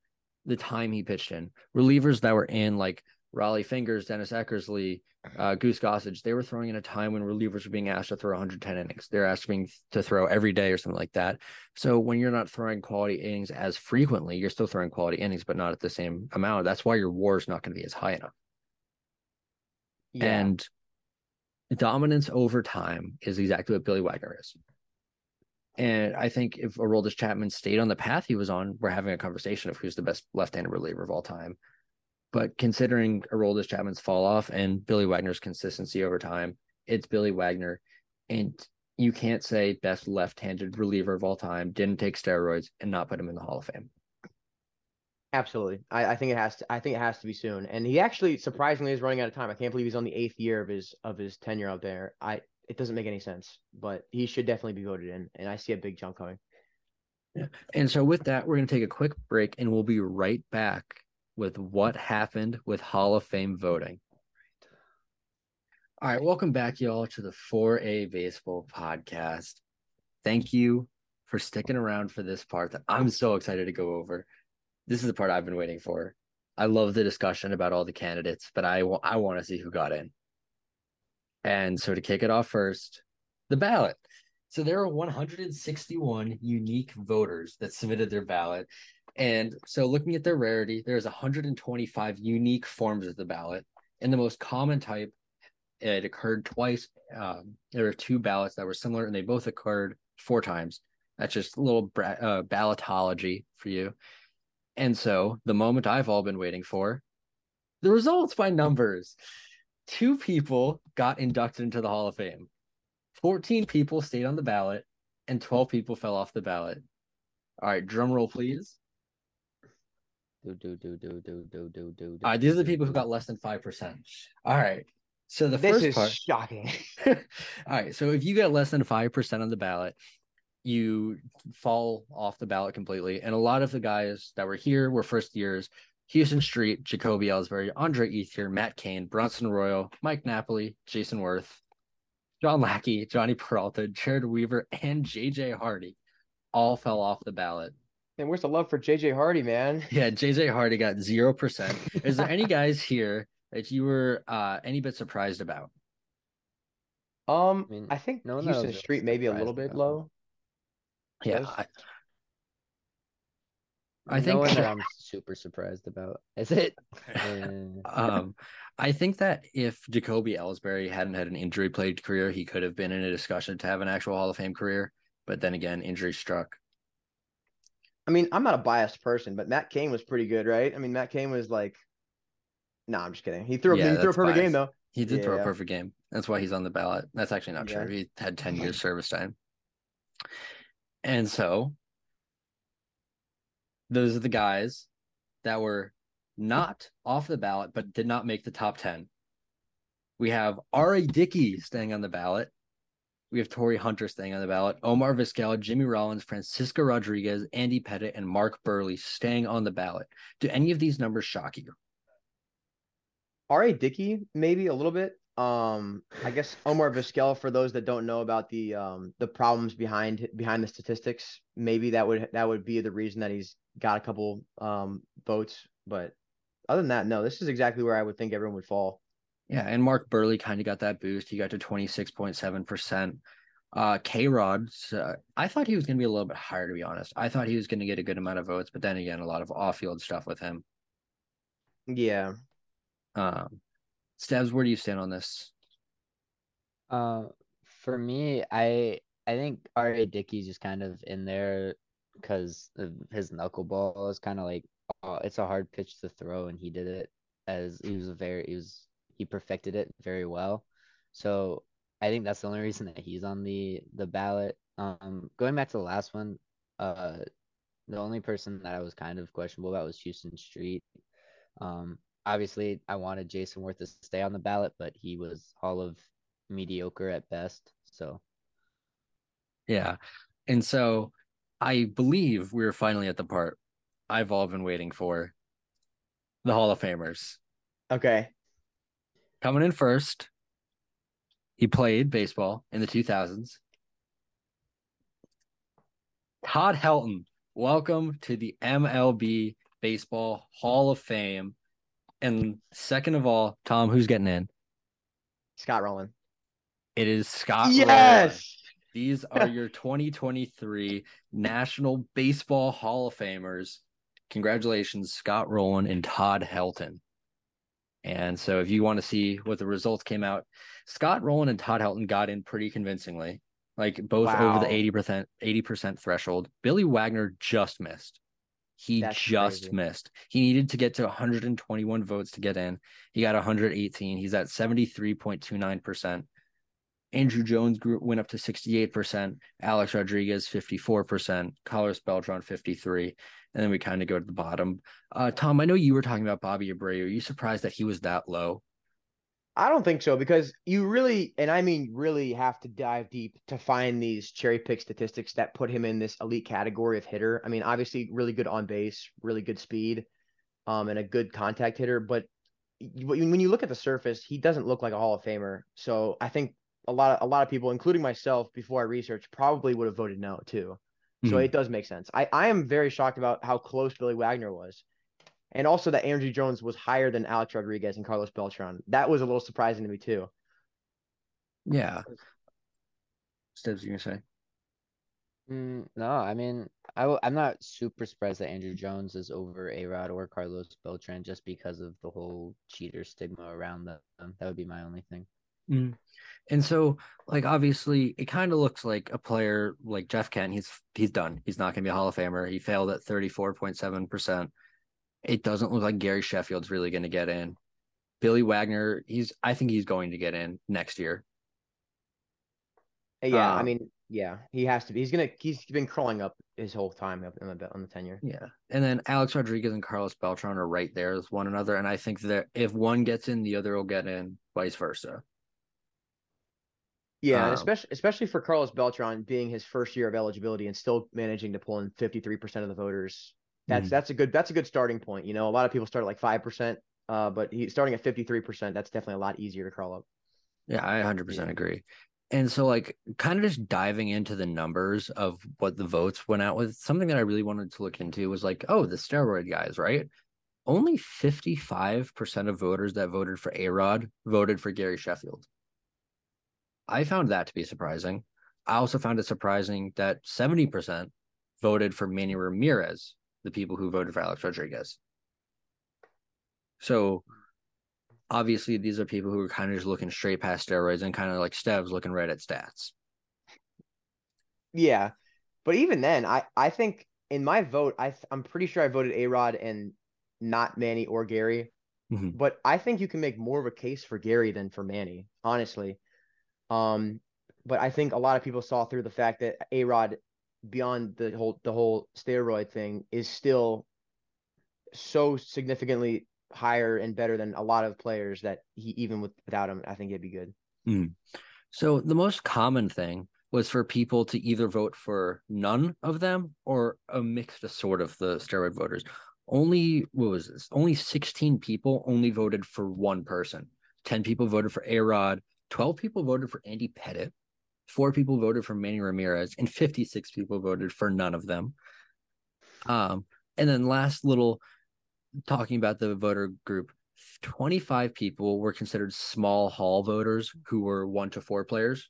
the time he pitched in. Relievers that were in, like, Rollie Fingers, Dennis Eckersley, uh, Goose Gossage, they were throwing in a time when relievers were being asked to throw 110 innings. They're asking to throw every day or something like that. So when you're not throwing quality innings as frequently, you're still throwing quality innings, but not at the same amount. That's why your WAR is not going to be as high enough. Yeah. And dominance over time is exactly what Billy Wagner is. And I think if Aroldis Chapman stayed on the path he was on, we're having a conversation of who's the best left-handed reliever of all time. But considering Aroldis Chapman's fall off and Billy Wagner's consistency over time, it's Billy Wagner. And you can't say best left-handed reliever of all time, didn't take steroids, and not put him in the Hall of Fame. Absolutely. I, I think it has to I think it has to be soon. And he actually surprisingly is running out of time. I can't believe he's on the eighth year of his of his tenure out there. I it doesn't make any sense, but he should definitely be voted in. And I see a big jump coming. Yeah. And so, with that, we're going to take a quick break and we'll be right back with what happened with Hall of Fame voting. All right, welcome back, y'all, to the 4A Baseball Podcast. Thank you for sticking around for this part that I'm so excited to go over. This is the part I've been waiting for. I love the discussion about all the candidates, but I, I want to see who got in. And so, to kick it off first, the ballot. So there are 161 unique voters that submitted their ballot. And so looking at their rarity, there's 125 unique forms of the ballot. And the most common type, it occurred twice. Um, there were two ballots that were similar, and they both occurred four times. That's just a little bra- uh, ballotology for you. And so the moment I've all been waiting for, the results by numbers. Two people got inducted into the Hall of Fame. 14 people stayed on the ballot and 12 people fell off the ballot. All right, drum roll, please. Do do do do do do do do. All right, these are the people who got less than 5%. All right. So the this first is part. shocking. All right. So if you get less than 5% on the ballot, you fall off the ballot completely. And a lot of the guys that were here were first years Huston Street, Jacoby Ellsbury, Andre Ethier, Matt Cain, Bronson Arroyo, Mike Napoli, Jayson Werth, John Lackey, Jhonny Peralta, Jered Weaver, and JJ Hardy all fell off the ballot. And where's the love for JJ Hardy, man? Yeah, JJ Hardy got 0%. Is there any guys here that you were uh, any bit surprised about? Um, I mean, I think no one that I Huston Street maybe a little bit about. low. Yeah, Yes. I, I no think one that that- I'm super surprised about. Is it? Uh, um, I think that if Jacoby Ellsbury hadn't had an injury plagued career, he could have been in a discussion to have an actual Hall of Fame career. But then again, injury struck. I mean, I'm not a biased person, but Matt Cain was pretty good, right? I mean, Matt Cain was like, no, I'm just kidding. He threw, Yeah, he threw a that's perfect game though. He did throw a perfect game. That's why he's on the ballot. That's actually not Yeah. true. He had 10 years service time. And so those are the guys that were not off the ballot, but did not make the top 10. We have R.A. Dickey staying on the ballot. We have Torii Hunter staying on the ballot. Omar Vizquel, Jimmy Rollins, Francisco Rodriguez, Andy Pettitte, and Mark Buehrle staying on the ballot. Do any of these numbers shock you? R.A. Dickey, maybe a little bit. Um, I guess Omar Vizquel, for those that don't know about the um the problems behind behind the statistics, maybe that would that would be the reason that he's got a couple um votes. But other than that, no, this is exactly where I would think everyone would fall. Yeah, and Mark Buehrle kind of got that boost. He got to 26.7%. Uh K Rod, uh, I thought he was going to be a little bit higher, to be honest. I thought he was going to get a good amount of votes, but then again, a lot of off field stuff with him. Yeah. Um, Stabs, where do you stand on this? Uh, for me, I I think R.A. Dickey's just kind of in there because his knuckleball is kind of like uh, it's a hard pitch to throw, and he did it as he was very he was he perfected it very well. So I think that's the only reason that he's on the the ballot. Um, going back to the last one, uh, The only person that I was kind of questionable about was Huston Street. Um, obviously, I wanted Jayson Werth to stay on the ballot, but he was all of mediocre at best. So, yeah. And so I believe we're finally at the part I've all been waiting for the Hall of Famers. Okay. Coming in first, he played baseball in the 2000s. Todd Helton, welcome to the MLB Baseball Hall of Fame. And second of all, Tom, who's getting in? Scott Rolen. It is Scott. Yes. Rolen. These are your 2023 National Baseball Hall of Famers. Congratulations, Scott Rolen and Todd Helton. And so, if you want to see what the results came out, Scott Rolen and Todd Helton got in pretty convincingly, like both Wow. over the 80%, 80% threshold. Billy Wagner just missed. He That's just crazy. missed. He needed to get to 121 votes to get in. He got 118. He's at 73.29%. Andruw Jones grew, went up to 68%, Alex Rodriguez 54%, Carlos Beltran 53, and then we kind of go to the bottom. Uh, Tom, I know you were talking about Bobby Abreu. Are you surprised that he was that low? I don't think so because you really, and I mean really, have to dive deep to find these cherry pick statistics that put him in this elite category of hitter. I mean, obviously, really good on base, really good speed, um, and a good contact hitter. But when you look at the surface, he doesn't look like a Hall of Famer. So I think a lot of a lot of people, including myself, before I researched, probably would have voted no too. So Mhm. it does make sense. I, I am very shocked about how close Billy Wagner was. And also that Andruw Jones was higher than Alex Rodriguez and Carlos Beltran. That was a little surprising to me too. Yeah. Steps, you gonna say? mm, no, I mean, I w- I'm not super surprised that Andruw Jones is over A Rod or Carlos Beltran just because of the whole cheater stigma around them. That would be my only thing. And so, like, obviously, it kind of looks like a player like Jeff Kent. He's he's done. He's not going to be a Hall of Famer. He failed at thirty four point seven percent. It doesn't look like Gary Sheffield's really going to get in. Billy Wagner, he's I think he's going to get in next year. Uh, Yeah, I Um, mean, yeah, he has to be. He's gonna. He's been crawling up his whole time up on the on the tenure. Yeah. And then Alex Rodriguez and Carlos Beltran are right there with one another. And I think that if one gets in, the other will get in, vice versa. Yeah, Um, especially especially for Carlos Beltran being his first year of eligibility and still managing to pull in fifty three percent of the voters. That's Mhm. that's a good that's a good starting point. You know, a lot of people start at like five percent, uh, but starting at fifty three percent. That's definitely a lot easier to crawl up. Yeah, I 100% Yeah. agree. And so, like, kind of just diving into the numbers of what the votes went out with, something that I really wanted to look into was like, oh, the steroid guys, right? Only 55% of voters that voted for A Rod voted for Gary Sheffield. I found that to be surprising. I also found it surprising that 70% voted for Manny Ramirez, the people who voted for Alex Rodriguez. So obviously these are people who are kind of just looking straight past steroids and kind of like Stev's looking right at stats. Yeah, but even then, I I think in my vote, I I'm pretty sure I voted A Rod and not Manny or Gary. Mhm. But I think you can make more of a case for Gary than for Manny, honestly. Um, but I think a lot of people saw through the fact that A Rod, beyond the whole the whole steroid thing, is still so significantly higher and better than a lot of players that he even with without him, I think it'd be good. Hmm. So the most common thing was for people to either vote for none of them or a mixed sort of the steroid voters. Only what was this? Only 16 people only voted for one person. 10 people voted for A-Rod, 12 people voted for Andy Pettitte, four people voted for Manny Ramirez, and 56 people voted for none of them. Um, and then last little talking about the voter group, 25 people were considered small hall voters who were one to four players,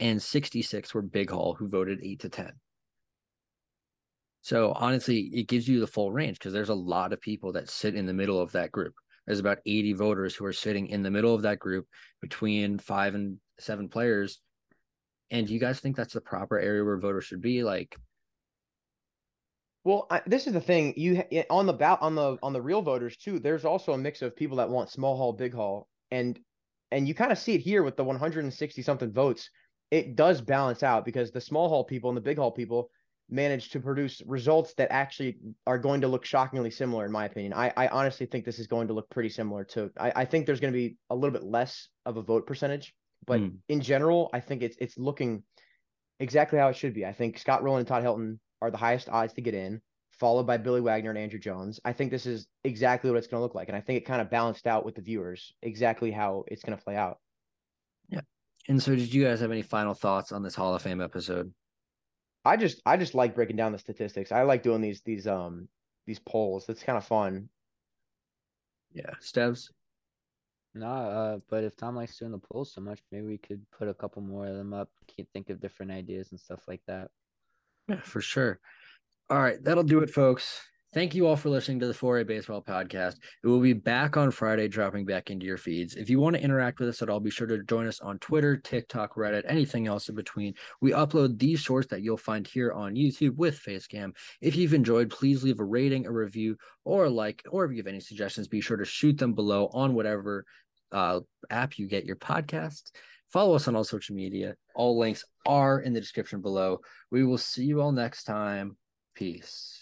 and 66 were big hall who voted eight to 10. So honestly, it gives you the full range because there's a lot of people that sit in the middle of that group. There's about 80 voters who are sitting in the middle of that group between five and seven players. And do you guys think that's the proper area where voters should be? Like, Well, I, this is the thing you eh, on the bout on the on the real voters too. There's also a mix of people that want small hall, big hall, and and you kind of see it here with the 160 something votes. It does balance out because the small hall people and the big hall people manage to produce results that actually are going to look shockingly similar, in my opinion. I, I honestly think this is going to look pretty similar to. I, I think there's going to be a little bit less of a vote percentage, but Mm. in general, I think it's it's looking exactly how it should be. I think Scott Rolen and Todd Helton are the highest odds to get in, followed by Billy Wagner and Andruw Jones. I think this is exactly what it's going to look like, and I think it kind of balanced out with the viewers exactly how it's going to play out. Yeah. And so, did you guys have any final thoughts on this Hall of Fame episode? I just I just like breaking down the statistics. I like doing these these um these polls. It's kind of fun. Yeah, Stevs. No, uh, but if Tom likes doing the polls so much, maybe we could put a couple more of them up. Can't think of different ideas and stuff like that. Yeah, for sure. All right, that'll do it, folks. Thank you all for listening to the 4A Baseball Podcast. It will be back on Friday, dropping back into your feeds. If you want to interact with us at all, be sure to join us on Twitter, TikTok, Reddit, anything else in between. We upload these shorts that you'll find here on YouTube with Facecam. If you've enjoyed, please leave a rating, a review, or a like, or if you have any suggestions, be sure to shoot them below on whatever uh, app you get your podcast. Follow us on all social media. All links are in the description below. We will see you all next time. Peace.